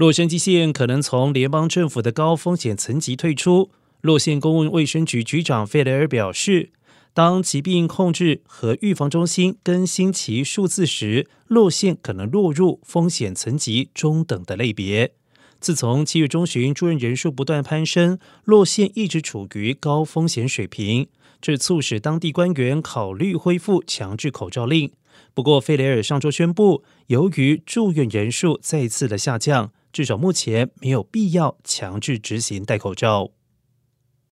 洛杉矶县可能从联邦政府的高风险层级退出。洛县公共卫生局局长费雷尔表示，当疾病控制和预防中心更新其数字时，洛县可能落入风险层级中等的类别。自从七月中旬住院人数不断攀升，洛县一直处于高风险水平，这促使当地官员考虑恢复强制口罩令。不过，费雷尔上周宣布，由于住院人数再次的下降，至少目前没有必要强制执行戴口罩。